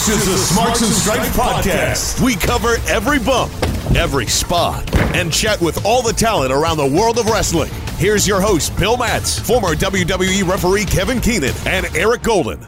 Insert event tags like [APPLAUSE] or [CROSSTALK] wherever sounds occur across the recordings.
This is the Smarks and Stripes podcast. We cover every bump, every spot, and chat with all the talent around the world of wrestling. Here's your host, Bill Matz, former WWE referee Kevin Keenan, and Eric Golden.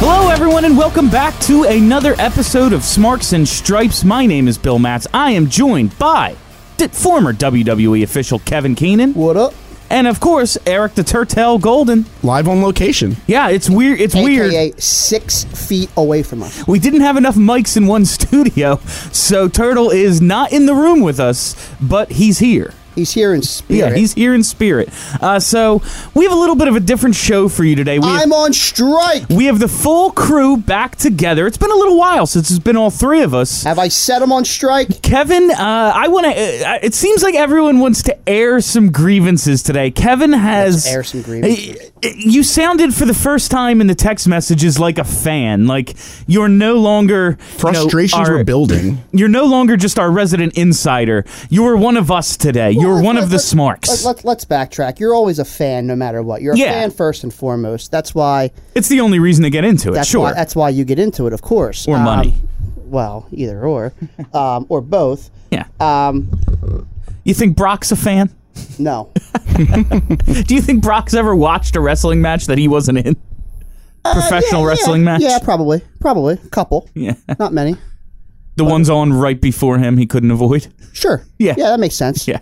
Hello, everyone, and welcome back to another episode of Smarks and Stripes. My name is Bill Matz. I am joined by d- former WWE official Kevin Keenan. What up? And of course, Eric the Turtle Golden. live on location. Yeah, it's weird. It's weird. AKA six feet away from us. We didn't have enough mics in one [LAUGHS] studio, so Turtle is not in the room with us, but he's here. He's here in spirit. Yeah, he's here in spirit. Uh, so we have a little bit of a different show for you today. We have- I'm on strike. We have the full crew back together. It's been a little while since it's been all three of us. Have I set him on strike? Kevin, uh, I want to. Uh, it seems like everyone wants to air some grievances today. Kevin has Let's air some grievances. You sounded for the first time in the text messages like a fan. Like you're no longer you know, Frustrations our- were building. You're no longer just our resident insider. You were one of us today. You're Well, one let- of the let- smarks. Let, let, let's backtrack. You're always a fan, no matter what. You're a Yeah. fan first and foremost. That's why. it's the only reason to get into it. That's sure. why. That's why you get into it, of course. Or Um, money. Well, either or, [LAUGHS] um, or both. yeah. Um, you think Brock's a fan? No. [LAUGHS] Do you think Brock's ever watched a wrestling match that he wasn't in? Professional Uh, Yeah, wrestling yeah, match? Yeah, probably. Probably. A couple. Yeah. Not many. The ones on right before him he couldn't avoid. Sure. Yeah. Yeah, that makes sense. Yeah.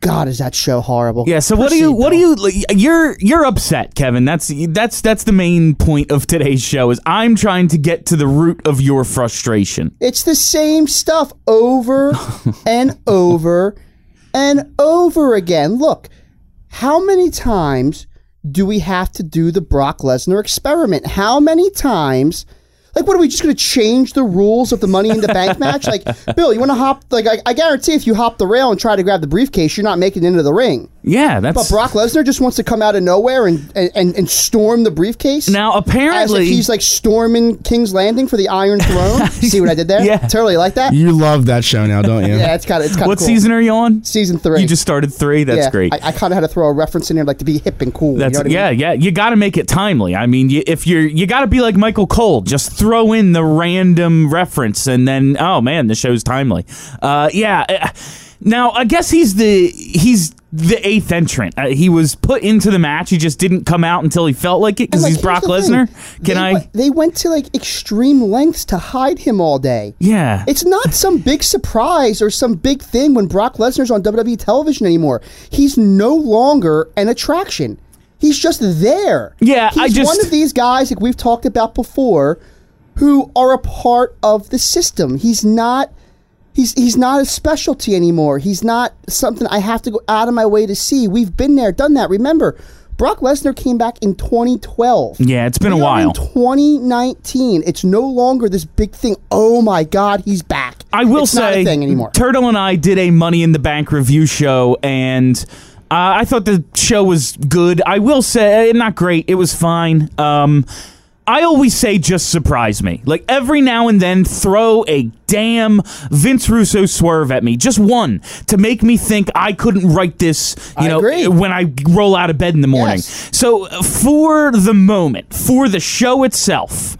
God, is that show horrible? Yeah, so what do you Proceed, what do you you're you're upset, Kevin. That's that's that's the main point of today's show is I'm trying to get to the root of your frustration. It's the same stuff over [LAUGHS] and over and over again. Look, how many times do we have to do the Brock Lesnar experiment? How many times? Like, what are we just going to change the rules of the Money in the Bank [LAUGHS] match? Like, Bill, you want to hop? Like, I, I guarantee if you hop the rail and try to grab the briefcase, you're not making it into the ring. Yeah, that's But Brock Lesnar just wants to come out of nowhere and and, and storm the briefcase. now as if apparently he's like storming King's Landing for the Iron Throne. [LAUGHS] See what I did there? Yeah. totally like that. You love that show now, don't you? [LAUGHS] Yeah, it's kind of it's kind of what cool. season are you on? Season three. You just started 3. That's yeah, great. I, I kind of had to throw a reference in there, like to be hip and cool. That's you know what I yeah, mean? yeah. You got to make it timely. I mean, you, if you're you got to be like Michael Cole, just throw in the random reference, and then oh man, the show's timely. Uh, yeah. uh, Now I guess he's the he's the eighth entrant. Uh, he was put into the match. He just didn't come out until he felt like it because like, he's Brock Lesnar. Can they I? They went to like extreme lengths to hide him all day. yeah. It's not some big surprise or some big thing when Brock Lesnar's on WWE television anymore. He's no longer an attraction. He's just there. Yeah, He's I just- one of these guys like we've talked about before who are a part of the system. He's not he's he's not a specialty anymore. He's not something I have to go out of my way to see. We've been there, done that. Remember, Brock Lesnar came back in 2012. Yeah, it's been a We in while. 2019. It's no longer this big thing. Oh my God, he's back. I will it's say, not a thing anymore. Turtle and I did a Money in the Bank review show, and uh, I thought the show was good. I will say, uh, not great. It was fine. Um, I always say, just surprise me. Like every now and then, throw a damn Vince Russo swerve at me, just one, to make me think I couldn't write this. You I know, agree. when I roll out of bed in the morning. Yes. So for the moment, for the show itself.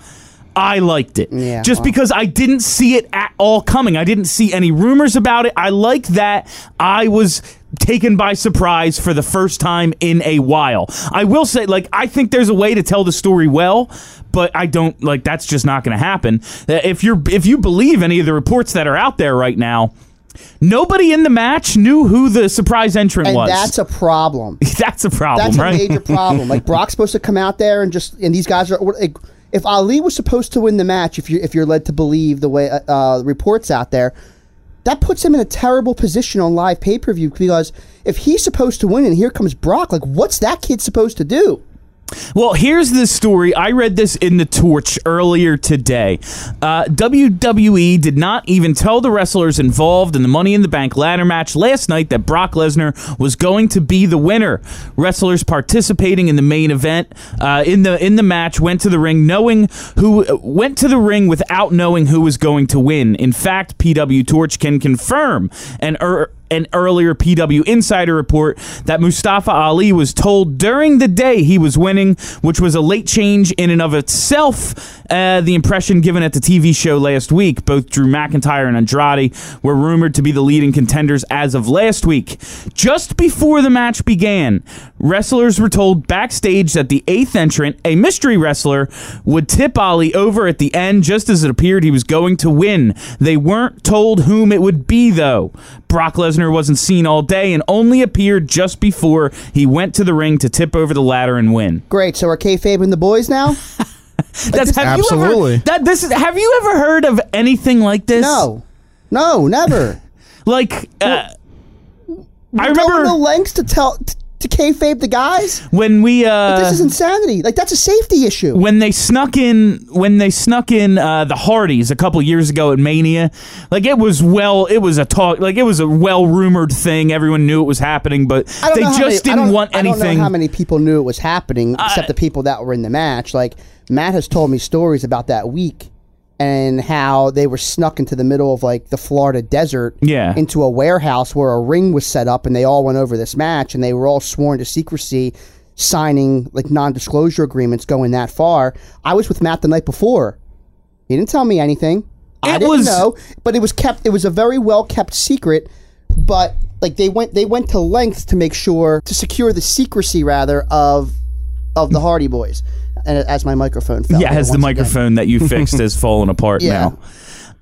I liked it. Yeah, Just because I didn't see it at all coming. I didn't see any rumors about it. I like that I was taken by surprise for the first time in a while. I will say, like, I think there's a way to tell the story well, but I don't like that's just not going to happen. Uh, If you're if you believe any of the reports that are out there right now, nobody in the match knew who the surprise entrant and was. that's a problem. [LAUGHS] that's a problem, That's a right? major problem. Like [LAUGHS] Brock's supposed to come out there and just and these guys are. Like, if Ali was supposed to win the match, if you if you're led to believe the way uh, uh, reports out there, that puts him in a terrible position on live pay per view because if he's supposed to win and here comes Brock, like what's that kid supposed to do? Well, here's the story. I read this in the Torch earlier today. Uh, WWE did not even tell the wrestlers involved in the Money in the Bank ladder match last night that Brock Lesnar was going to be the winner. Wrestlers participating in the main event uh, in the in the match went to the ring knowing who went to the ring without knowing who was going to win. In fact, PW Torch can confirm and. Er, an earlier PW Insider report that Mustafa Ali was told during the day he was winning, which was a late change in and of itself. Uh, the impression given at the TV show last week, both Drew McIntyre and Andrade were rumored to be the leading contenders as of last week. Just before the match began, wrestlers were told backstage that the eighth entrant, a mystery wrestler, would tip Ali over at the end just as it appeared he was going to win. They weren't told whom it would be, though. Brock Lesnar wasn't seen all day and only appeared just before he went to the ring to tip over the ladder and win. Great. So are kayfabe and the boys now? [LAUGHS] That's have Absolutely. You ever, that this is, have you ever heard of anything like this? no, no, never. [LAUGHS] Like uh, I We're going remember to lengths to tell t- to kayfabe the guys. when we uh This is insanity. Like that's a safety issue. when they snuck in when they snuck in uh, the Hardys a couple years ago at Mania, like it was well, it was a talk, like it was a well rumored thing. Everyone knew it was happening, but they just many- didn't want I don't anything. know how many people knew it was happening, except the people that were in the match. Like Matt has told me stories about that week and how they were snuck into the middle of like the Florida desert, Yeah. into a warehouse where a ring was set up, and they all went over this match, and they were all sworn to secrecy, signing like non-disclosure agreements going that far. I was with Matt the night before. He didn't tell me anything. I didn't was- know, but it was kept. It was a very well kept secret. But like they went, they went to lengths to make sure to secure the secrecy rather of of the Hardy Boys. And as my microphone fell, yeah, as the once again. microphone that you [LAUGHS] fixed has fallen apart Yeah. now.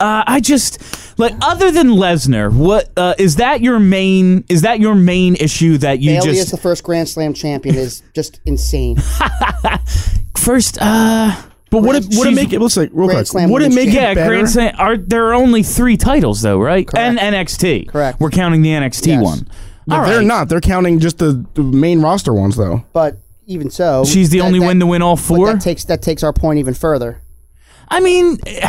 Uh, I just like other than Lesnar, what uh, is that your main? Is that your main issue that you Bayley just as the first Grand Slam champion is just insane. [LAUGHS] first? Uh, But would it would it make it? Let's like real Grand quick. Slam Would it make champion. it Yeah, better? Grand Slam. Are there are only three titles though, right? Correct. And NXT. Correct. We're counting the NXT Yes. one. No, All they're right. not. They're counting just the, the main roster ones though. But even so, She's the that- only that- one to win all four. That takes that takes our point even further. I mean, eh,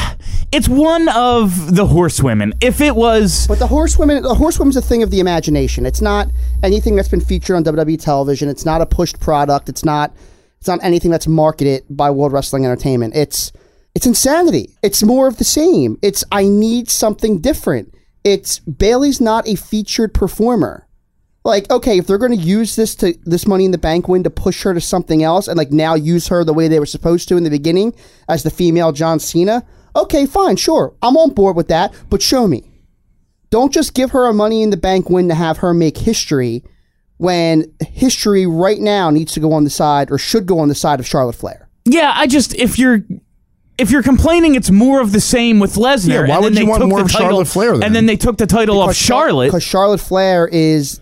it's one of the horsewomen. If it was, But the horsewomen, the horsewomen's a thing of the imagination. It's not anything that's been featured on WWE television. It's not a pushed product. It's not. It's not anything that's marketed by World Wrestling Entertainment. It's it's insanity. It's more of the same. It's I need something different. It's Bayley's not a featured performer. Like, okay, if they're going to use this to this money in the bank win to push her to something else, and like now use her the way they were supposed to in the beginning as the female John Cena, okay, fine, sure, I'm on board with that. But show me. Don't just give her a money in the bank win to have her make history when history right now needs to go on the side or should go on the side of Charlotte Flair. yeah, I just if you're. If you're complaining, it's more of the same with Lesnar. Yeah, why and would then you they want more of title, Charlotte Flair then? And then they took the title off Charlotte. because Charlotte Flair is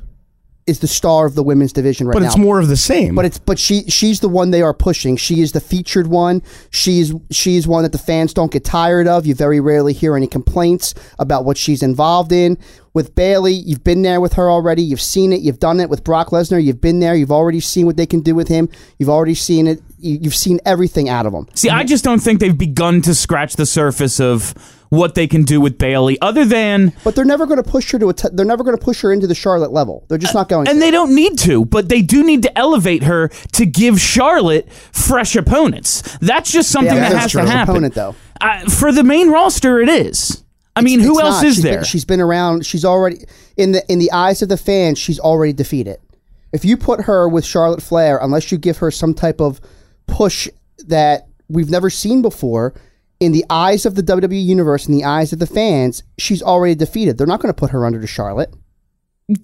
is the star of the women's division right But now. But it's more of the same. But it's but she she's the one they are pushing. She is the featured one. She's she's one that the fans don't get tired of. You very rarely hear any complaints about what she's involved in. With Bayley, you've been there with her already. You've seen it. You've done it with Brock Lesnar. You've been there. You've already seen what they can do with him. You've already seen it. You- You've seen everything out of him. See, I just don't think they've begun to scratch the surface of what they can do with Bayley, other than But they're never going to push her to a. T- they're never going to push her into the Charlotte level. They're just not going. and to. they don't need to, but they do need to elevate her to give Charlotte fresh opponents. That's just something Yeah, that has true. to happen. Opponent, though. Uh, for the main roster, it is. I mean, who It's else not. is She's there? Been, she's been around. She's already in the in the eyes of the fans. She's already defeated. If you put her with Charlotte Flair, unless you give her some type of push that we've never seen before, in the eyes of the WWE universe, in the eyes of the fans, she's already defeated. They're not going to put her under to Charlotte.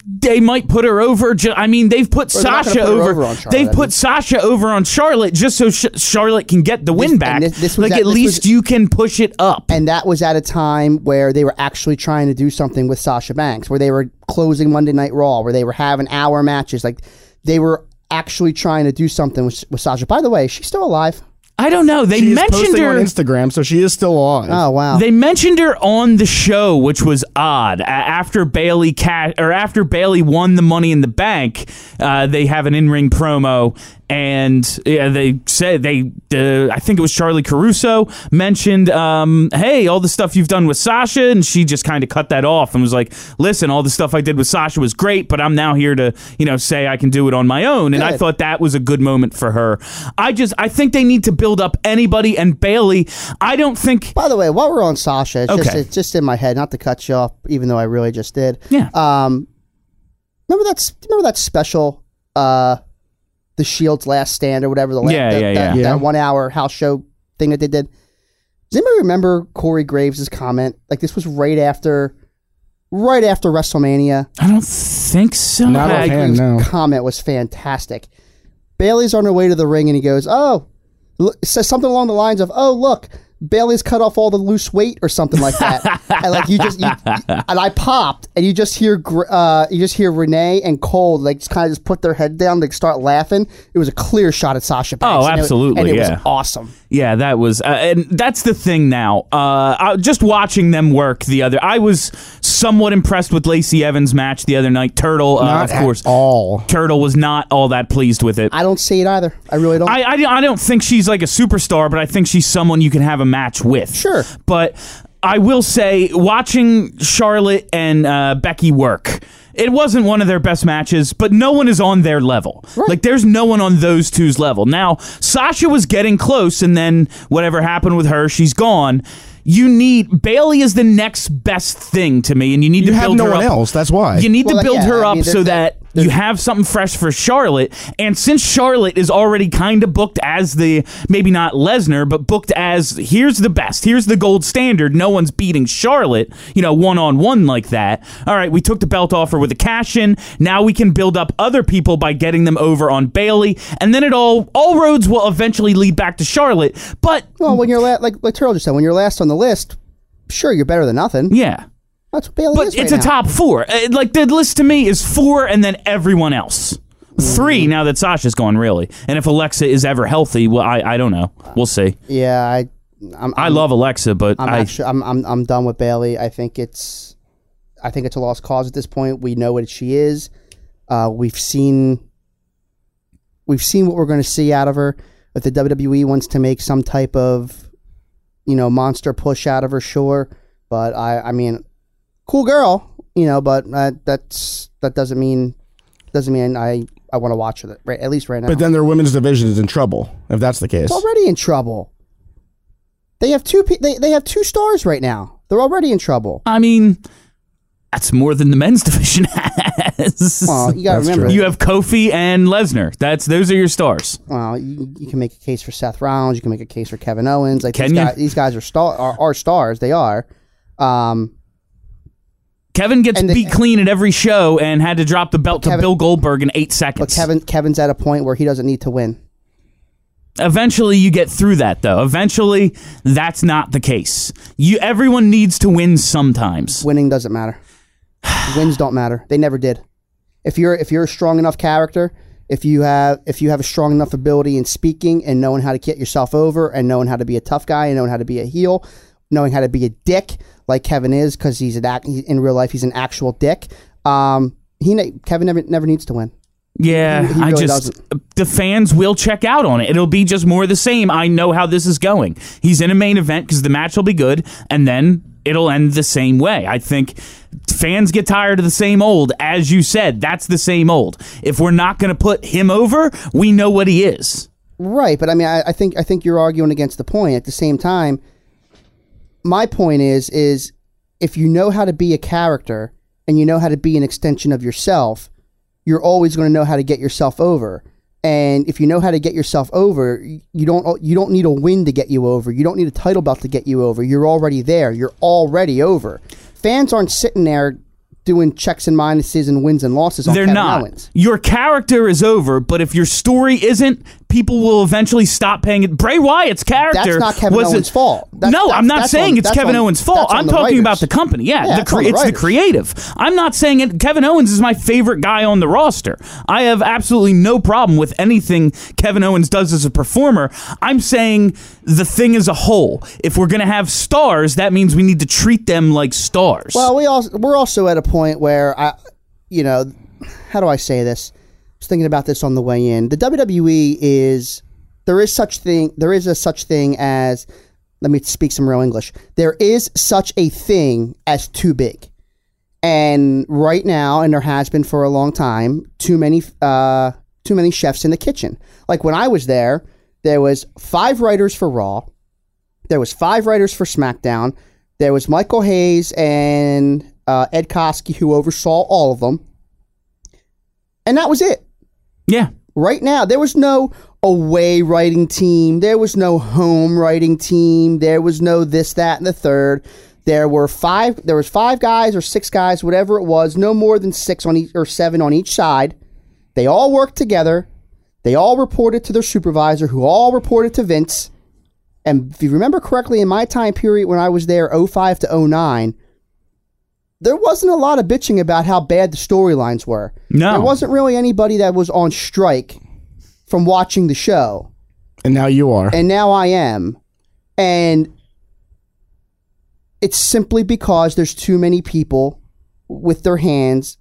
they might put her over. Ju- I mean, they've put Or they're not Sasha put over. over on Charlotte, they've I put mean. Sasha over on Charlotte just so Sh- Charlotte can get the win and back. this- this like at- at this least was- you can push it up. And that was at a time where they were actually trying to do something with Sasha Banks, where they were closing Monday Night Raw, where they were having hour matches. Like they were actually trying to do something with, with Sasha. By the way, she's still alive. I don't know. They she is mentioned posting her. on Instagram, so she is still on. Oh wow. They mentioned her on the show, which was odd. A- After Bayley cat or after Bayley won the Money in the Bank, uh, they have an in-ring promo, and yeah, they said they. Uh, I think it was Charly Caruso mentioned, um, "Hey, all the stuff you've done with Sasha," and she just kind of cut that off and was like, "Listen, all the stuff I did with Sasha was great, but I'm now here to, you know, say I can do it on my own." And I thought that was a good moment for her. I just, I think they need to build up anybody, and Bayley. I don't think. By the way, while we're on Sasha, it's, just, it's just in my head, not to cut you off, even though I really just did. Yeah. Um, remember that remember that special uh the Shield's Last Stand or whatever the la- Yeah, the- yeah, that, yeah. Yeah. that one hour house show thing that they did. Does anybody remember Corey Graves' comment? Like this was right after right after WrestleMania. I don't think so. Not I- offhand. Graves' no. comment was fantastic. Bayley's on her way to the ring and he goes, "Oh," says something along the lines of, "Oh, look, Bayley's cut off all the loose weight or something like that." and like you just, you, [LAUGHS] and I popped, and you just hear, uh, you just hear Renee and Cole like just kind of just put their head down, like start laughing. It was a clear shot at Sasha Banks. Oh, and it- absolutely, and it yeah. was awesome. Yeah, that was, uh, and that's the thing now. Uh, I, just watching them work the other, I was somewhat impressed with Lacey Evans' match the other night. Turtle, uh, Not of course, at all. Turtle was not all that pleased with it. I don't see it either. I really don't. I, I, I don't think she's like a superstar, but I think she's someone you can have a match with. Sure. But I will say, watching Charlotte and uh, Becky work, it wasn't one of their best matches, but no one is on their level. Like, there's no one on those two's level. Now, Sasha was getting close, and then whatever happened with her, she's gone. You need Bayley is the next best thing to me, and you need You to have build no her one up. else. That's why. You need Well, to build yeah, her I up mean, so that you have something fresh for Charlotte. And since Charlotte is already kind of booked as the maybe not Lesnar, but booked as here's the best, here's the gold standard. No one's beating Charlotte, you know, one on one like that. All right, we took the belt off her with a cash in. Now we can build up other people by getting them over on Bayley, and then it all all roads will eventually lead back to Charlotte. But well, when you're la- like like Turtle just said, when you're last on the list, sure you're better than nothing. yeah. That's what Bayley But is. it's right a now. top four. Uh, Like the list to me is four and then everyone else. Three now that Sasha's gone, really. And if Alexa is ever healthy, well, I, I don't know. We'll see. Yeah, I. I'm, I love Alexa, but I'm I, actually I'm, I'm I'm done with Bayley. I think it's I think it's a lost cause at this point. We know what she is. Uh, we've seen we've seen what we're going to see out of her. If the WWE wants to make some type of you know monster push out of her, sure. But I I mean, cool girl, you know. But uh, that's that doesn't mean doesn't mean I I want to watch her. Right, at least right now. but then their women's division is in trouble if that's the case. It's already in trouble. They have two. pe- They they have two stars right now. They're already in trouble. I mean, that's more than the men's [LAUGHS] division has. Well, you got to remember. true. you have Kofi and Lesnar. That's those are your stars. well, you, you can make a case for Seth Rollins. You can make a case for Kevin Owens. Like Can these you? guys, these guys are star are, are stars. They are. Um, Kevin gets And the- beat clean at every show and had to drop the belt to Kevin- Bill Goldberg in eight but seconds. Kevin Kevin's at a point where he doesn't need to win. Eventually, you get through that, though. Eventually, that's not the case. You, everyone needs to win sometimes. Winning doesn't matter. [SIGHS] Wins don't matter. They never did. If you're if you're a strong enough character, if you have if you have a strong enough ability in speaking and knowing how to get yourself over and knowing how to be a tough guy and knowing how to be a heel, knowing how to be a dick like Kevin is because he's an act, he, in real life he's an actual dick. Um, he Kevin never never needs to win. Yeah, He- he I really just the fans will check out on it. It'll be just more of the same. I know how this is going. He's in a main event because the match will be good, and then it'll end the same way. I think fans get tired of the same old. As you said, that's the same old. If we're not going to put him over, we know what he is. Right, but I mean, I, I think I think you're arguing against the point. At the same time, my point is is if you know how to be a character and you know how to be an extension of yourself, you're always going to know how to get yourself over. And if you know how to get yourself over, you don't you don't need a win to get you over. You don't need a title belt to get you over. You're already there. You're already over. Fans aren't sitting there doing checks and minuses and wins and losses on They're Kevin not. Owens. Your character is over, but if your story isn't, people will eventually stop paying it. Bray Wyatt's character That's not Kevin was Owens' fault. That's- no, that's- I'm not saying on- it's Kevin on- Owens' fault. I'm the talking about the company. Yeah, Yeah, the it's the it's the creative. I'm not saying it. Kevin Owens is my favorite guy on the roster. I have absolutely no problem with anything Kevin Owens does as a performer. I'm saying the thing as a whole. If we're gonna have stars, that means we need to treat them like stars. Well, we also we're also at a point where I, you know, how do I say this? I was thinking about this on the way in. The WWE is there is such thing there is a such thing as let me speak some real English. There is such a thing as too big. And right now, and there has been for a long time, too many uh, too many chefs in the kitchen. Like when I was there, there was five writers for Raw, there was five writers for SmackDown. There was Michael Hayes and uh, Ed Koskey who oversaw all of them. And that was it. Yeah. Right now, there was no away writing team. There was no home writing team. There was no this, that, and the third. There were five. There was five guys or six guys, whatever it was. No more than six on each or seven on each side. They all worked together. They all reported to their supervisor, who all reported to Vince. And if you remember correctly, in my time period when I was there, 05 to 09, there wasn't a lot of bitching about how bad the storylines were. No. There wasn't really anybody that was on strike from watching the show. And now you are. And now I am. And it's simply because there's too many people with their hands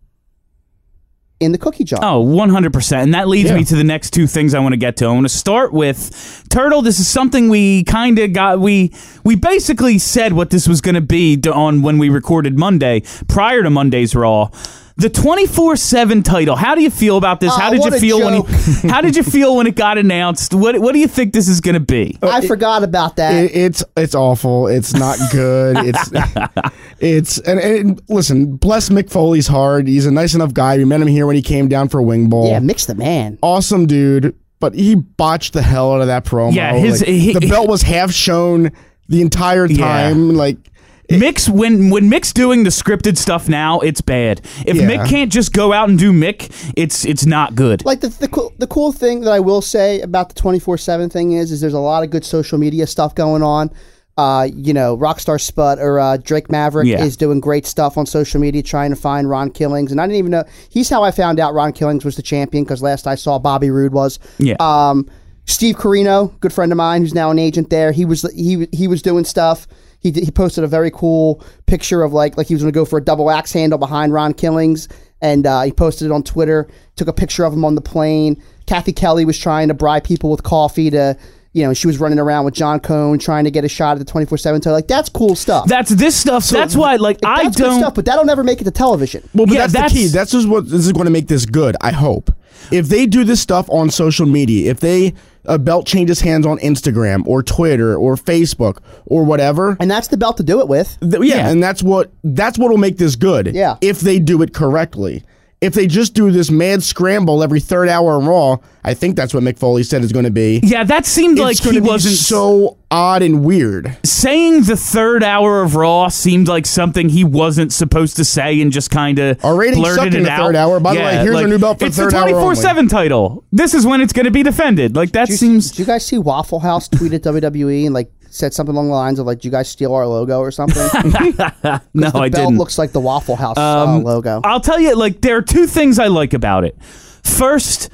in the cookie jar. Oh, 100%. And that leads Yeah. me to the next two things I want to get to. I want to start with Turtle. This is something we kind of got we we basically said what this was going to be to- on when we recorded Monday prior to Monday's Raw. The 24/7 title. How do you feel about this? Ah, how did you a feel when you, [LAUGHS] How did you feel when it got announced? What what do you think this is going to be? I forgot about that. It, it's it's awful. It's not good. It's [LAUGHS] it's and, and listen, bless Mick Foley's heart. He's a nice enough guy. We met him here when he came down for Wing Bowl. yeah, mix the man. awesome dude, but he botched the hell out of that promo. Yeah, his- Like, he- the belt was half shown the entire Yeah. time. Like Mick's when when Mick's doing the scripted stuff now, it's bad. If Yeah. Mick can't just go out and do Mick, it's it's not good. Like the the cool, the cool thing that I will say about the twenty four seven thing is is there's a lot of good social media stuff going on. Uh, you know, Rockstar Spud or uh, Drake Maverick Yeah. is doing great stuff on social media trying to find Ron Killings, and I didn't even know he's how I found out Ron Killings was the champion because last I saw Bobby Roode was. Yeah. Um, Steve Corino, good friend of mine, who's now an agent there. He was he he was doing stuff. He, d- he posted a very cool picture of like like he was going to go for a double axe handle behind Ron Killings, and uh, he posted it on Twitter. Took a picture of him on the plane. Cathy Kelley was trying to bribe people with coffee to. You know, she was running around with John Cone trying to get a shot at the twenty four seven title. Like that's cool stuff. That's this stuff. that's why, like, I that's good don't. stuff, but that'll never make it to television. Well, but Yeah, that's, that's- the key. That's just what this is going to make this good. I hope. If they do this stuff on social media, if they a belt changes hands on Instagram or Twitter or Facebook or whatever, And that's the belt to do it with. th- yeah, Yeah. and that's what that's what will make this good. Yeah. if they do it correctly. If they just do this mad scramble every third hour on Raw, I think that's what Mick Foley said is going to be. yeah, that seemed like it's going he be wasn't so odd and weird. saying the third hour of Raw seemed like something he wasn't supposed to say and just kind of Our ratings blurted sucked in it the out. third hour. By the way, here's our new belt for it's third the 24/7 title. This is when it's going to be defended. Like that Did you, seems did you guys see Waffle House tweet at [LAUGHS] WWE and like said something along the lines of like, "Do you guys steal our logo or something?" [LAUGHS] no, [LAUGHS] the I belt didn't. Um, looks like the Waffle House uh, logo. I'll tell you, like, there are two things I like about it. First,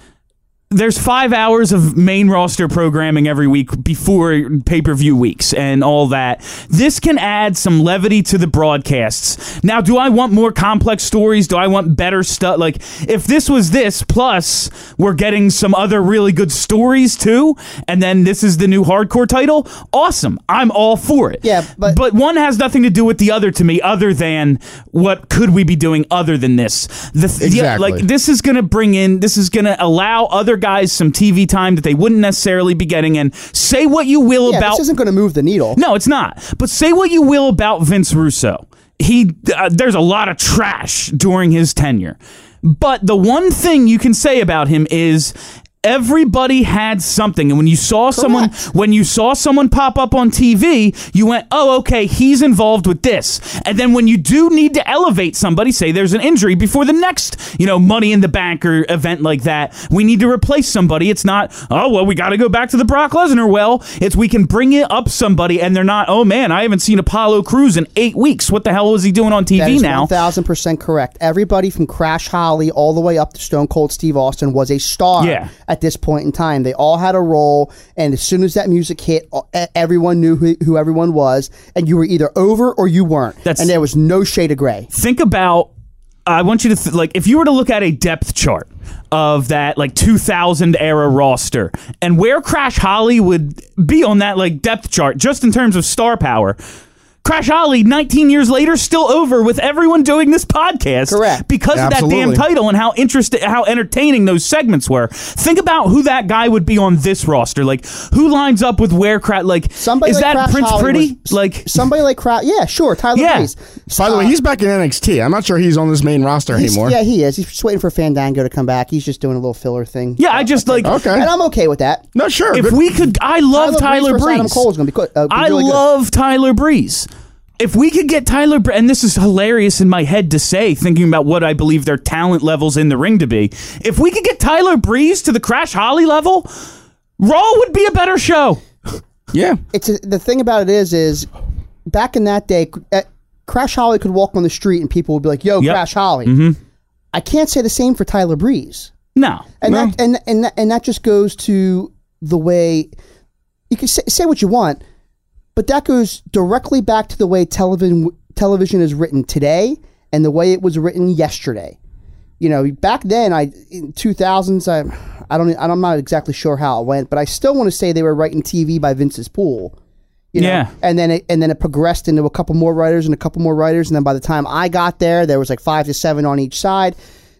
there's five hours of main roster programming every week before pay per view weeks and all that. This can add some levity to the broadcasts. Now, do I want more complex stories? Do I want better stuff? Like, if this was this, plus we're getting some other really good stories too, and then this is the new hardcore title, awesome. I'm all for it. Yeah, but- but one has nothing to do with the other to me, other than what could we be doing other than this? The th- yeah, Exactly. like this is going to bring in, this is going to allow other guys some TV time that they wouldn't necessarily be getting. And say what you will yeah, about this isn't going to move the needle. no, it's not. But say what you will about Vince Russo. He uh, there's a lot of trash during his tenure. But the one thing you can say about him is everybody had something. And when you saw someone when you saw someone pop up on TV you went oh okay he's involved with this. And then when you do need to elevate somebody say there's an injury before the next you know money in the bank or event like that we need to replace somebody. It's not oh well we got to go back to the Brock Lesnar. Well it's we can bring it up somebody and they're not oh man I haven't seen Apollo Crews in 8 weeks. What the hell is he doing on TV is now? one thousand percent correct. Everybody from Crash Holly all the way up to Stone Cold Steve Austin was a star Yeah. at this point in time. They all had a role, and as soon as that music hit, everyone knew who, who everyone was, and you were either over or you weren't. That's- and there was no shade of gray. think about I want you to th- like if you were to look at a depth chart of that like 2000 era roster and where Crash Holly would be on that like depth chart just in terms of star power. Crash Holly, 19 years later, still over with everyone doing this podcast. Correct. Because of that damn title and how interesting, how entertaining those segments were. Think about who that guy would be on this roster. Like, who lines up with where Crash? Like, Somebody is like that Crash Prince Holly Pretty? was- like, somebody like Crowd. Yeah, sure. Tyler Yeah. Breeze. By the way, Uh, he's back in NXT. I'm not sure he's on this main roster anymore. Yeah, he is. He's just waiting for Fandango to come back. He's just doing a little filler thing. yeah, I just like. Okay. and I'm okay with that. No, sure. If good- we could, I love Tyler versus Adam Breeze. Cole is going to be, good- uh, be I really good. love Tyler Breeze. If we could get Tyler, Bre- and this is hilarious in my head to say, thinking about what I believe their talent levels in the ring to be. If we could get Tyler Breeze to the Crash Holly level, Raw would be a better show. yeah. It's a, the thing about it is, is back in that day, uh, Crash Holly could walk on the street and people would be like, "Yo, Yep. Crash Holly." I can't say the same for Tyler Breeze. No, and No. that and and that, and that just goes to the way you can say, say what you want, but that goes directly back to the way television television is written today and the way it was written yesterday. You know, back then, I in two thousands, I I don't I'm not exactly sure how it went, but I still want to say they were writing TV by Vince's Pool. You know? Yeah. and then it, and then it progressed into a couple more writers and a couple more writers, and then by the time I got there, there was like five to seven on each side.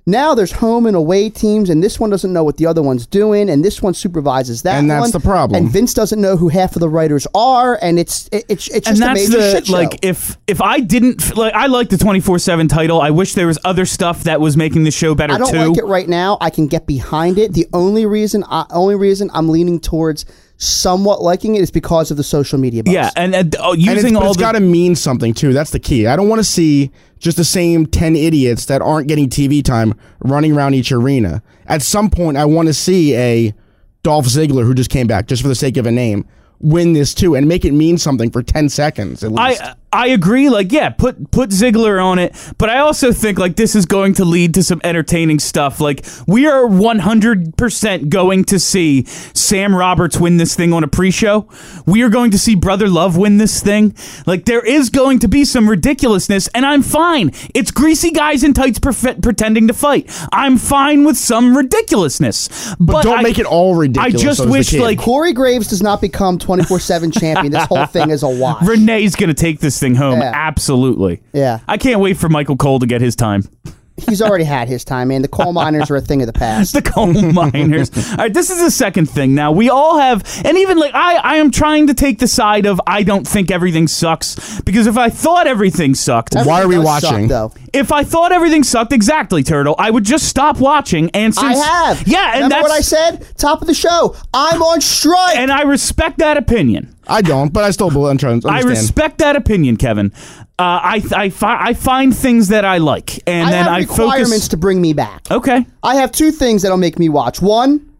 Now there's home and away teams, and this one doesn't know what the other one's doing, and this one supervises that. And that's one, the problem. And Vince doesn't know who half of the writers are, and it's it, it's it's and just a that's major the shit show. like if if I didn't like I like the twenty four seven title. I wish there was other stuff that was making the show better too. I don't too. like it right now. I can get behind it. The only reason, I, only reason I'm leaning towards somewhat liking it is because of the social media. Buzz. yeah, and, uh, and oh, And it's, but all it's the got to mean something too. That's the key. I don't want to see just the same 10 idiots that aren't getting TV time running around each arena. At some point, I want to see a Dolph Ziggler who just came back just for the sake of a name win this too and make it mean something for 10 seconds at least. I I agree. Like, yeah, put put Ziggler on it, but I also think like this is going to lead to some entertaining stuff. Like, we are one hundred percent going to see Sam Roberts win this thing on a pre-show. We are going to see Brother Love win this thing. Like, there is going to be some ridiculousness, and I'm fine. It's greasy guys in tights perfe- pretending to fight. I'm fine with some ridiculousness, but, don't I- make it all ridiculous, I just though, wish like Corey Graves does not become 24 seven champion. This whole thing is a wash. [LAUGHS] Renee's gonna take this thing home. Yeah. Absolutely. Yeah. I can't wait for Michael Cole to get his time. He's already had his time, man. The coal miners are a thing of the past. The coal [LAUGHS] miners. All right, this is the second thing. Now we all have, and even like I, I am trying to take the side of I don't think everything sucks because if I thought everything sucked, Why are we Everything does suck, watching? though. if I thought everything sucked, exactly, Turtle, I would just stop watching. And I since have. yeah, and Remember that's what I said? Top of the show. I'm on strike. and I respect that opinion. I don't, but I still believe I'm trying to I respect that opinion, Kevin. Uh, I I, fi- I find things that I like, and I then have I requirements focus. to bring me back. okay. I have two things that'll make me watch. One,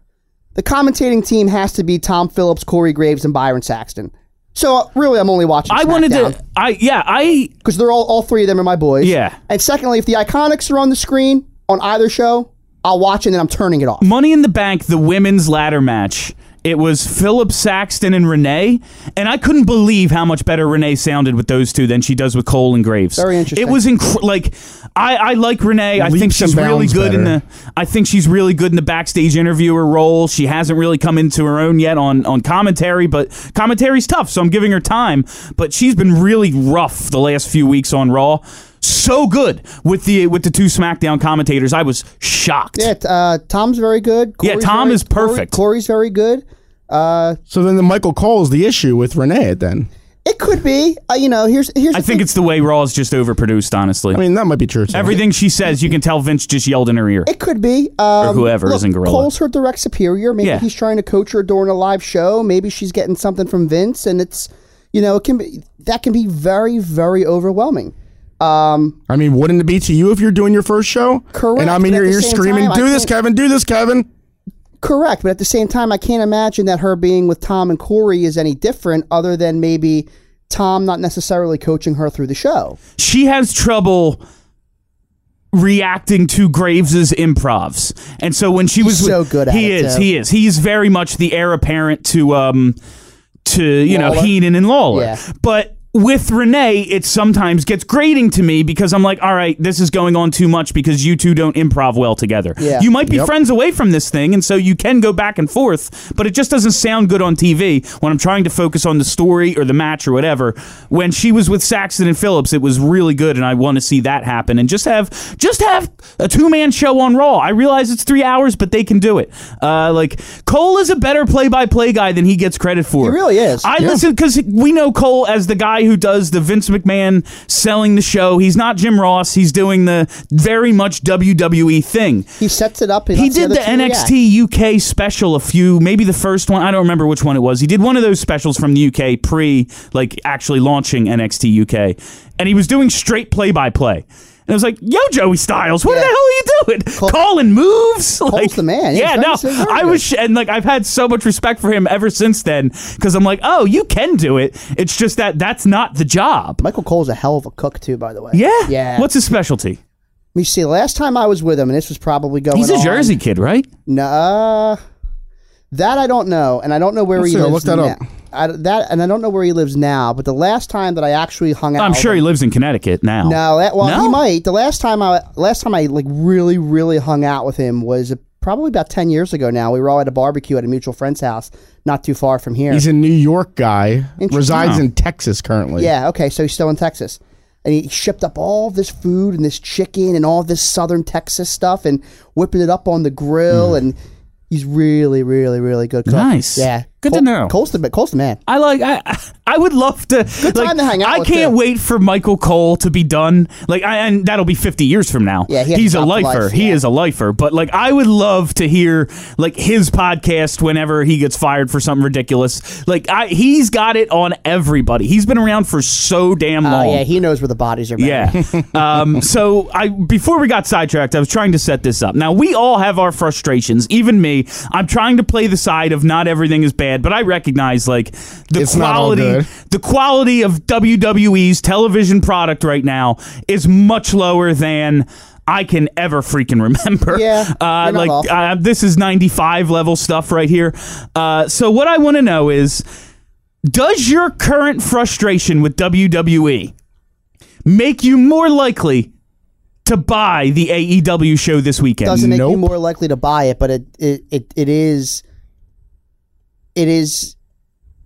the commentating team has to be Tom Phillips, Corey Graves, and Byron Saxton. So uh, really, I'm only watching. I wanted to. I yeah. I because they're all all three of them are my boys. Yeah. And secondly, if the Iconics are on the screen on either show, I'll watch it and then I'm turning it off. Money in the Bank, the women's ladder match. It was Philip Saxton and Renee, and I couldn't believe how much better Renee sounded with those two than she does with Cole and Graves. Very interesting. It was inc- like I, I like Renee. I think she's really bounds good in the. I think she's really good in the backstage interviewer role. She hasn't really come into her own yet on on commentary, but commentary's tough, so I'm giving her time. But she's been really rough the last few weeks on Raw. So good with the with the two SmackDown commentators. I was shocked. Yeah, uh, Tom's very good. Yeah, Tom very- is perfect. Corey- Corey's very good. Uh, so then the Michael Cole is the issue with Renee then. it could be. Uh, you know, here's here's. I think it's the way Raw is just overproduced. Honestly, I mean, that might be true too. everything she says, you can tell Vince just yelled in her ear. It could be. Um, whoever look, is in Gorilla. Cole's her direct superior. Maybe Yeah. he's trying to coach her during a live show. Maybe she's getting something from Vince, and it's you know it can be that can be very very overwhelming. Um, I mean, wouldn't it be to you if you're doing your first show? Correct, And I'm in but your at the ear same screaming, time, I "Do this, can't- Kevin! Do this, Kevin!" Correct, but at the same time, I can't imagine that her being with Tom and Corey is any different, other than maybe Tom not necessarily coaching her through the show. She has trouble reacting to Graves's improvs, and so when she was so with- good at he it, is, too. he is, he's very much the heir apparent to um to you know Lawler? Heenan and Lawler, Yeah. but. With Renee, it sometimes gets grating to me because I'm like, all right, this is going on too much because you two don't improv well together. Yeah. You might be Yep. friends away from this thing, and so you can go back and forth, but it just doesn't sound good on TV when I'm trying to focus on the story or the match or whatever. When she was with Saxton and Phillips, it was really good, and I want to see that happen. And just have just have a two man show on Raw. I realize it's three hours, but they can do it. Uh, like Cole is a better play by play guy than he gets credit for. He really is. I listen because we know Cole as the guy who does the Vince McMahon selling the show. He's not Jim Ross. He's doing the very much WWE thing. He sets it up. He did other the two react. NXT UK special a few, maybe the first one. I don't remember which one it was. He did one of those specials from the UK pre, like actually launching NXT UK, and he was doing straight play by play. And I was like, "Yo, Joey Styles, what Yeah. the hell are you doing? Calling moves? like, the man. He's Yeah, very- no, he's very I good. was, and like I've had so much respect for him ever since then because I'm like, oh, you can do it. It's just that that's not the job. Michael Cole's a hell of a cook too, by the way. Yeah, Yeah. What's his specialty? Let me see. Last time I was with him, and this was probably going. He's a on- Jersey kid, right? Nah, that I don't know, and I don't know where Let's he see, I'll lives look that now. Up. I, that and I don't know where he lives now. But the last time that I actually hung out, I'm sure he lives in Connecticut now. No, that, well, No? he might. The last time I last time I like really really hung out with him was probably about ten years ago. Now we were all at a barbecue at a mutual friend's house, not too far from here. He's a New York guy, resides Oh. in Texas currently. Yeah, okay, so he's still in Texas. And he shipped up all this food and this chicken and all this southern Texas stuff and whipping it up on the grill hmm. and he's really, really, really good cook. Nice. Yeah. Good to know. Cole's the Cole's the man. I like I I would love to Good time to hang out I with, can't too. wait for Michael Cole to be done. Like I, and that'll be 50 years from now. Yeah, he has he's to a stop lifer. life, He yeah. is a lifer, but like I would love to hear like his podcast whenever he gets fired for something ridiculous. Like I he's got it on everybody. He's been around for so damn Oh long. yeah, he knows where the bodies are buried. Yeah. [LAUGHS] um, so I before we got sidetracked, I was trying to set this up. Now we all have our frustrations, even me. I'm trying to play the side of not everything is bad, but I recognize like the It's not all quality good. the quality of WWE's television product right now is much lower than I can ever freaking [LAUGHS] remember. Yeah, uh, you're not like off. uh, this is 95 level stuff right here. Uh, so what I want to know is, does your current frustration with WWE make you more likely to buy the AEW show this weekend? Doesn't make you Nope. more likely to buy it, but it it, it, it is it is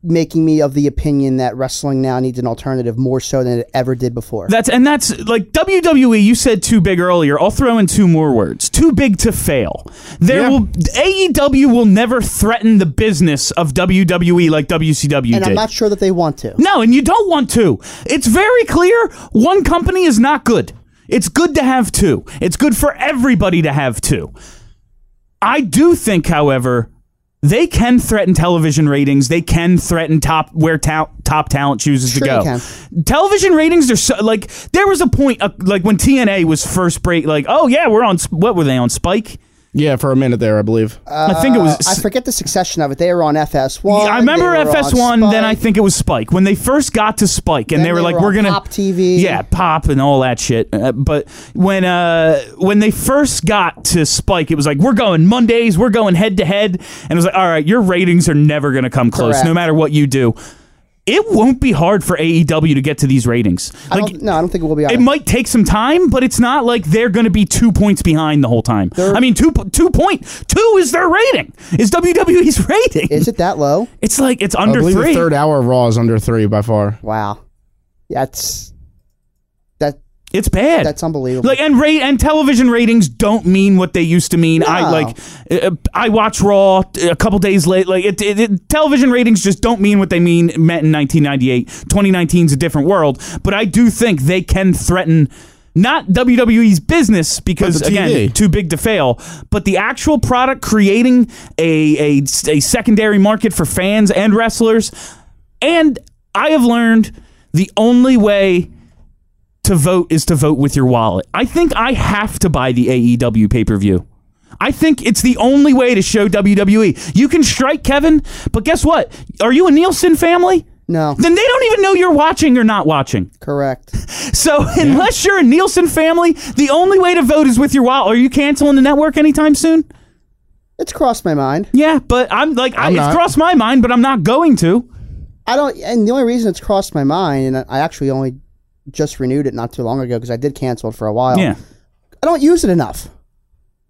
making me of the opinion that wrestling now needs an alternative more so than it ever did before. That's and that's like WWE. You said too big earlier. I'll throw in two more words. Too big to fail. There Yeah. will AEW will never threaten the business of WWE like WCW and did. I'm not sure that they want to. no, and you don't want to. It's very clear. One company is not good. It's good to have two. It's good for everybody to have two. I do think, however, they can threaten television ratings. They can threaten top where ta- top talent chooses Sure to go. Television ratings are so like there was a point uh, like when TNA was first break. Like, oh yeah, we're on. What were they on? Spike. Yeah, for a minute there, I believe. I think it was. Uh, I forget the succession of it. They were on FS1. I remember they were on FS1. Then I think it was Spike when they first got to Spike, and Then they were they like, were "We're on gonna Pop TV. yeah, pop and all that shit." Uh, but when uh when they first got to Spike, it was like, "We're going Mondays. We're going head to head," and it was like, "All right, your ratings are never gonna come close, Correct. no matter what you do." It won't be hard for AEW to get to these ratings. I Like, don't, no, I don't think it will be. it might take some time, but it's not like they're going to be two points behind the whole time. I mean, two two point two is their rating. Is WWE's [LAUGHS] rating? Is it that low? It's like it's I under believe three. the third hour of Raw is under three by far. Wow, that's that. It's bad. That's unbelievable. Like and rate and television ratings don't mean what they used to mean. I like uh, I watch Raw a couple days late. Like it, it, it- television ratings just don't mean what they mean meant in 1998. 2019 is a different world, but I do think they can threaten not WWE's business because again too big to fail, but the actual product creating a, a a secondary market for fans and wrestlers. And I have learned the only way to vote is to vote with your wallet. I think I have to buy the AEW pay per view. I think it's the only way to show WWE. You can strike Kevin, but guess what? Are you a Nielsen family? no, Then they don't even know you're watching or not watching. correct. [LAUGHS] So unless you're a Nielsen family, the only way to vote is with your wallet. Are you canceling the network anytime soon? It's crossed my mind. Yeah, but I'm like, I, I'm it's crossed my mind, but I'm not going to. I don't, and the only reason it's crossed my mind, and I actually only just renewed it not too long ago because I did cancel it for a while. Yeah. I don't use it enough.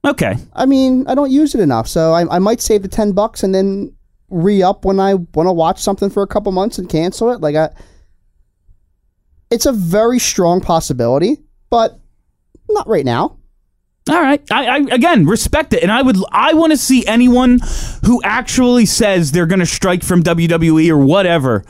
Okay. I mean, I don't use it enough, so I, I might save the ten bucks and then re up when I want to watch something for a couple months and cancel it. Like I, it's a very strong possibility, but not right now. All right. I, I again respect it, and I would I want to see anyone who actually says they're going to strike from WWE or whatever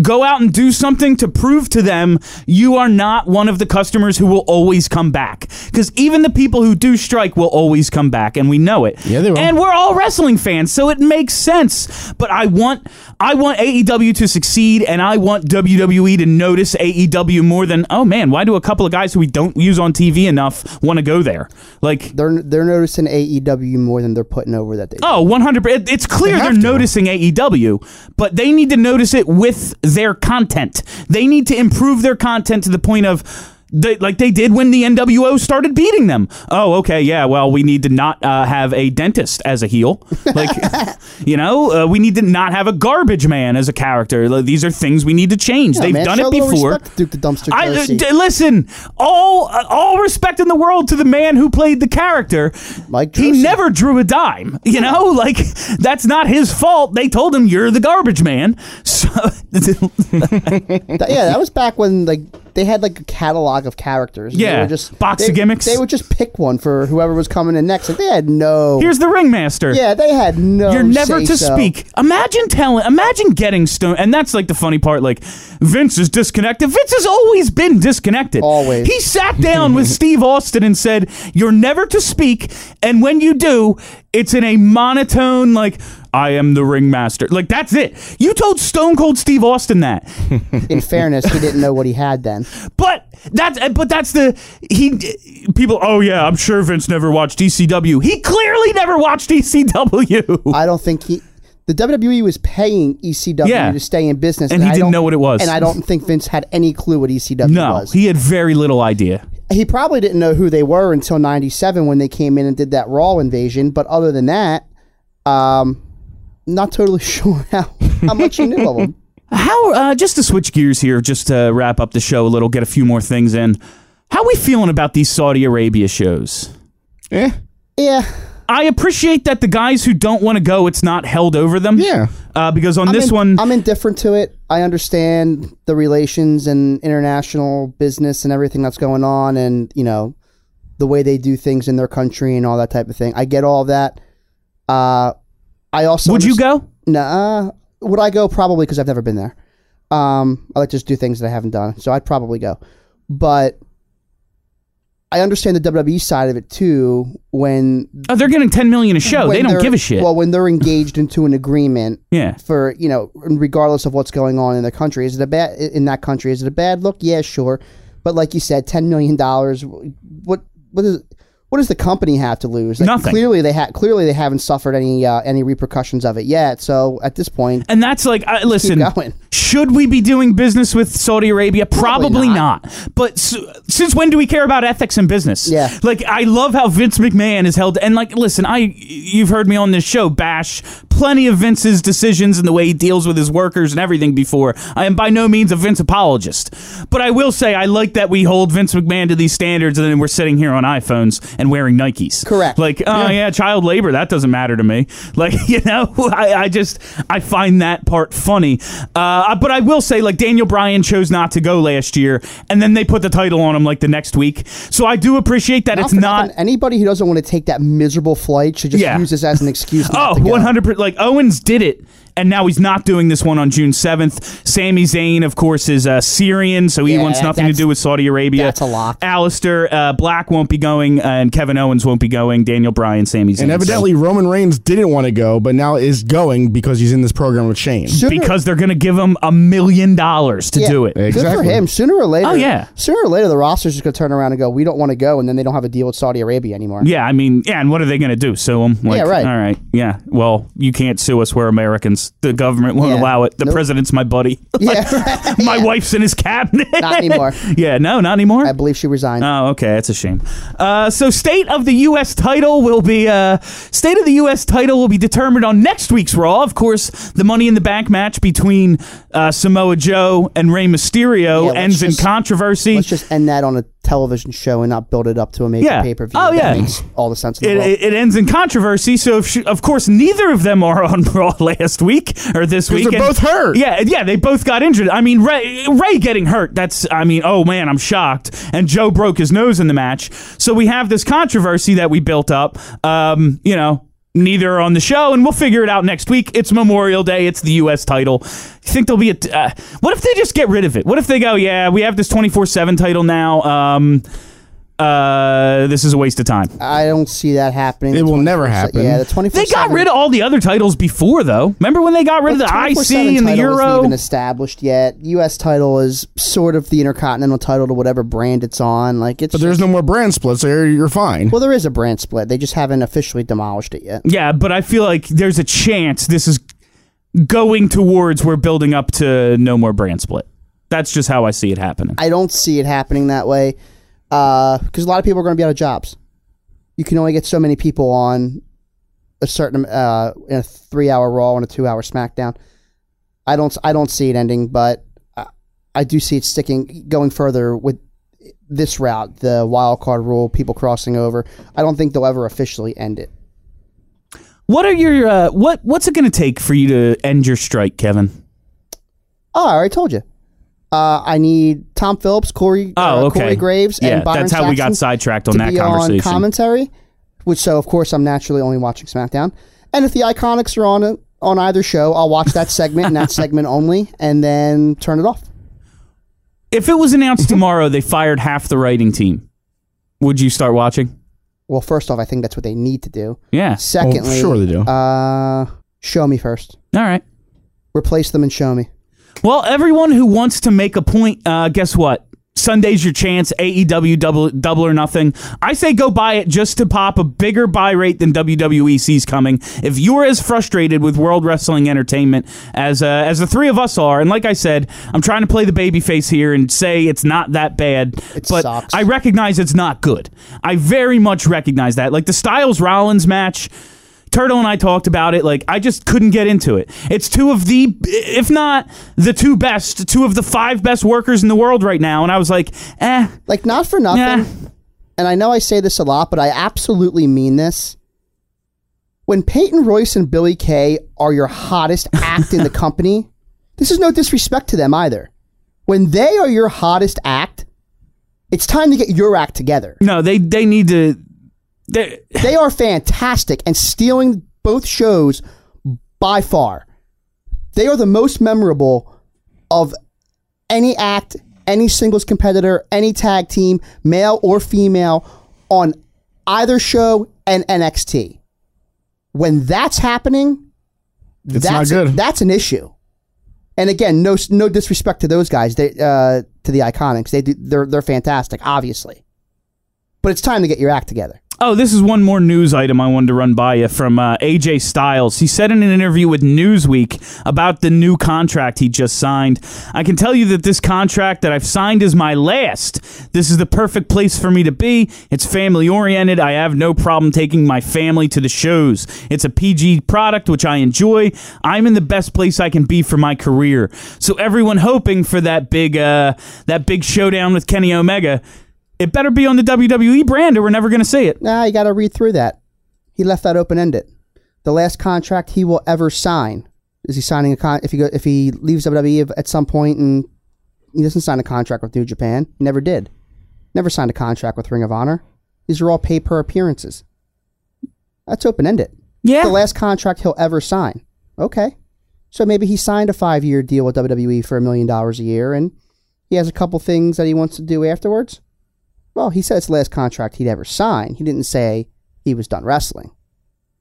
go out and do something to prove to them you are not one of the customers who will always come back. Because even the people who do strike will always come back, and we know it. Yeah, they will. And we're all wrestling fans, so it makes sense. But I want I want AEW to succeed, and I want WWE to notice AEW more than oh man, why do a couple of guys who we don't use on TV enough want to go there? Like They're they're noticing AEW more than they're putting over that they. Oh, 100 it- It's clear They are noticing AEW, but they need to notice it with their content. They need to improve their content to the point of they, like they did when the NWO started beating them. Oh, okay, yeah. Well, we need to not uh, have a dentist as a heel. Like, [LAUGHS] you know, uh, we need to not have a garbage man as a character. Like, these are things we need to change. Yeah, They've man, done it before. Duke the Dumpster I uh, d- listen. All uh, all respect in the world to the man who played the character. Mike he never drew a dime. You know, like that's not his fault. They told him you're the garbage man. So [LAUGHS] yeah, that was back when like they had like a catalog of characters. and they Yeah, just box they, of gimmicks. They would just pick one for whoever was coming in next. Like they had no. here's the ringmaster. yeah, they had no. You're never to say-so. speak. Imagine telling, imagine getting Stone, and that's like the funny part. Like Vince is disconnected. Vince has always been disconnected. Always. He sat down with [LAUGHS] Steve Austin and said, "You're never to speak, and when you do, it's in a monotone like." I am the ringmaster. Like that's it. You told Stone Cold Steve Austin that. [LAUGHS] In fairness, he didn't know what he had then. But that's but that's the he people. Oh yeah, I'm sure Vince never watched ECW. He clearly never watched ECW. I don't think he. The WWE was paying ECW Yeah. to stay in business, And he I didn't know what it was. And I don't think Vince had any clue what ECW No, was. he had very little idea. he probably didn't know who they were until '97 when they came in and did that Raw invasion. But other than that, um, not totally [LAUGHS] sure how how much you knew of them. How uh, just to switch gears here, just to wrap up the show a little, get a few more things in. How we feeling about these Saudi Arabia shows? Yeah, Yeah, I appreciate that the guys who don't want to go, it's not held over them. Yeah. Uh, because on I'm this in- one, I'm indifferent to it. I understand the relations and international business and everything that's going on, and you know the way they do things in their country and all that type of thing. I get all of that. Uh, I also would you go? Nah. Would I go? Probably because I've never been there. Um, I like to just do things that I haven't done, so I'd probably go. But I understand the WWE side of it too. When Oh, they're getting ten million a show. They don't give a shit. Well, when they're engaged into an agreement [LAUGHS] yeah. for you know, regardless of what's going on in their country, is it a bad in that country? Is it a bad look? Yeah, sure. But like you said, ten million dollars. What what is what does the company have to lose? Like, Nothing. Clearly, they ha- clearly they haven't suffered any uh, any repercussions of it yet. So at this point, And that's like, I, listen, [LAUGHS] should we be doing business with Saudi Arabia? Probably, Probably not. not. But s- since when do we care about ethics in business? Yeah. Like, I love how Vince McMahon is held. And, like, listen, I you've heard me on this show bash plenty of Vince's decisions and the way he deals with his workers and everything before. I am by no means a Vince apologist. But I will say, I like that we hold Vince McMahon to these standards and then we're sitting here on iPhones and wearing Nikes. Correct. Like, oh yeah. child labor, that doesn't matter to me. [LAUGHS] Like, you know, [LAUGHS] I, I just I find that part funny. Uh, but I will say, like, Daniel Bryan chose not to go last year, and then they put the title on him like the next week. So I do appreciate that Not it's not. nothing, anybody who doesn't want to take that miserable flight should just Yeah. use this as an excuse. [LAUGHS] Oh, to go. 100 Like Owens did it, and now he's not doing this one on June 7th. Sami Zayn, of course, is uh, Syrian, so he Yeah, wants nothing to that's- do with Saudi Arabia. that's a lock. Aleister uh, Black won't be going, and Kevin Owens won't be going. Daniel Bryan, Sami Zayn. And evidently Roman Reigns didn't want to go, but now is going because he's in this program with Shane. So- Sooner- because they're going to give him a million dollars to Yeah, do it. Good for him. Sooner or later. Oh, yeah. Sooner or later, the roster's just going to turn around and go, "We don't want to go," and then they don't have a deal with Saudi Arabia anymore. Yeah, I mean, yeah, and what are they going to do? Sue him? Like, Yeah, right. All right, yeah. Well, you can't sue us. We're Americans. Because the government won't Yeah. allow it. The Nope. president's my buddy. [LAUGHS] [LAUGHS] Yeah, right. my wife's in his cabinet. Not anymore. [LAUGHS] yeah, no, not anymore. I believe she resigned. Oh, okay, that's a shame. Uh, so, state of the U.S. title will be uh, state of the U.S. title will be determined on next week's Raw. Of course, the Money in the Bank match between uh, Samoa Joe and Rey Mysterio Yeah, let's ends in just- controversy. Let's just end that on a television show and not build it up to a major Yeah. pay per view. Oh, that yeah. makes all the sense in the It, world. it, it ends in controversy. So, if she, of course, neither of them are on [LAUGHS] Raw last week or this week. they're and- both hurt. Yeah, yeah, they both got injured. I mean, Rey, Rey getting hurt. That's, I mean, oh man, I'm shocked. And Joe broke his nose in the match. So we have this controversy that we built up. Um, you know. Neither on the show, and we'll figure it out next week. It's Memorial Day. It's the U.S. title. You think there'll be a? T- uh, what if they just get rid of it? What if they go, yeah, we have this twenty four seven title now. Um, uh, this is a waste of time. I don't see that happening. It will never happen. Yeah, the twenty four. They got rid of all the other titles before, though. Remember when they got rid of the IC and the Isn't Euro? even established yet. U.S. title is sort of the Intercontinental title to whatever brand it's on. Like it's. But there's no more brand splits, so you're, you're fine. well, there is a brand split. They just haven't officially demolished it yet. Yeah, but I feel like there's a chance this is going towards we're building up to no more brand split. That's just how I see it happening. I don't see it happening that way because a lot of people are going to be out of jobs. You can only get so many people on a certain uh, in a three-hour Raw and a two-hour SmackDown. I don't I don't see it ending, but I, I do see it sticking going further with this route, the wild card rule, people crossing over. I don't think they'll ever officially end it. What are your uh, what What's it going to take for you to end your strike, Kevin? Oh, I already told you. Uh, I need Tom Phillips, Corey, Oh, uh, okay. Corey Graves, Yeah, and Byron that's how we got sidetracked on to that be conversation. on commentary. Which so of course I'm naturally only watching SmackDown. And if the Iconics are on on either show, I'll watch that segment and that [LAUGHS] segment only, and then turn it off. If it was announced tomorrow they fired half the writing team, would you start watching? Well, first off, I think that's what they need to do. Yeah. Secondly, sure they do. Uh, show me first. All right. Replace them and show me. Well, everyone who wants to make a point, uh, guess what? Sunday's your chance. AEW double double or nothing. I say go buy it just to pop a bigger buy rate than WWE sees coming. If you're as frustrated with World Wrestling Entertainment as uh, as the three of us are, and like I said, I'm trying to play the babyface here and say it's not that bad, It but sucks. I recognize it's not good. I very much recognize that. Like the Styles Rollins match. Turtle and I talked about it. Like, I just couldn't get into it. It's two of the, if not the two best, two of the five best workers in the world right now. And I was like, eh, Like not for nothing. Yeah. And I know I say this a lot, but I absolutely mean this. When Peyton Royce and Billy Kay are your hottest [LAUGHS] act in the company, this is no disrespect to them either. When they are your hottest act, it's time to get your act together. no, they they need to. They, They are fantastic and stealing both shows by far. They are the most memorable of any act, any singles competitor, any tag team, male or female, on either show and NXT. When that's happening, It's that's not good. that's an issue. And again, no no disrespect to those guys, they uh, to the Iconics. They do, they're they're fantastic, obviously. But it's time to get your act together. Oh, this is one more news item I wanted to run by you from uh, AJ Styles. He said in an interview with Newsweek about the new contract he just signed. I can tell you that this contract that I've signed is my last. This is the perfect place for me to be. It's family oriented. I have no problem taking my family to the shows. It's a PG product, which I enjoy. I'm in the best place I can be for my career. So everyone hoping for that big, uh, that big showdown with Kenny Omega. It better be on the WWE brand, or we're never going to see it. Nah, you got to read through that. He left that open ended. The last contract he will ever sign is he signing a con? If he go, if he leaves WWE at some point and he doesn't sign a contract with New Japan, he never did. Never signed a contract with Ring of Honor. These are all pay per appearances. That's open ended. Yeah. The last contract he'll ever sign. Okay, so maybe he signed a five year deal with WWE for a million dollars a year, and he has a couple things that he wants to do afterwards. Well, he said it's the last contract he'd ever sign. He didn't say he was done wrestling.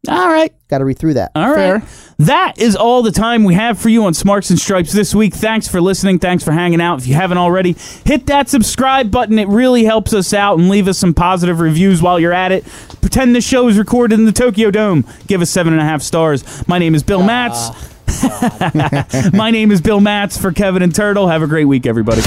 All right. Got to read through that. All right. That is all the time we have for you on Smarks and Stripes this week. Thanks for listening. Thanks for hanging out. If you haven't already, hit that subscribe button. It really helps us out and leave us some positive reviews while you're at it. Pretend this show is recorded in the Tokyo Dome. Give us seven and a half stars. My name is Bill Matz. Ah. [LAUGHS] My name is Bill Matz for Kevin and Turtle. Have a great week, everybody.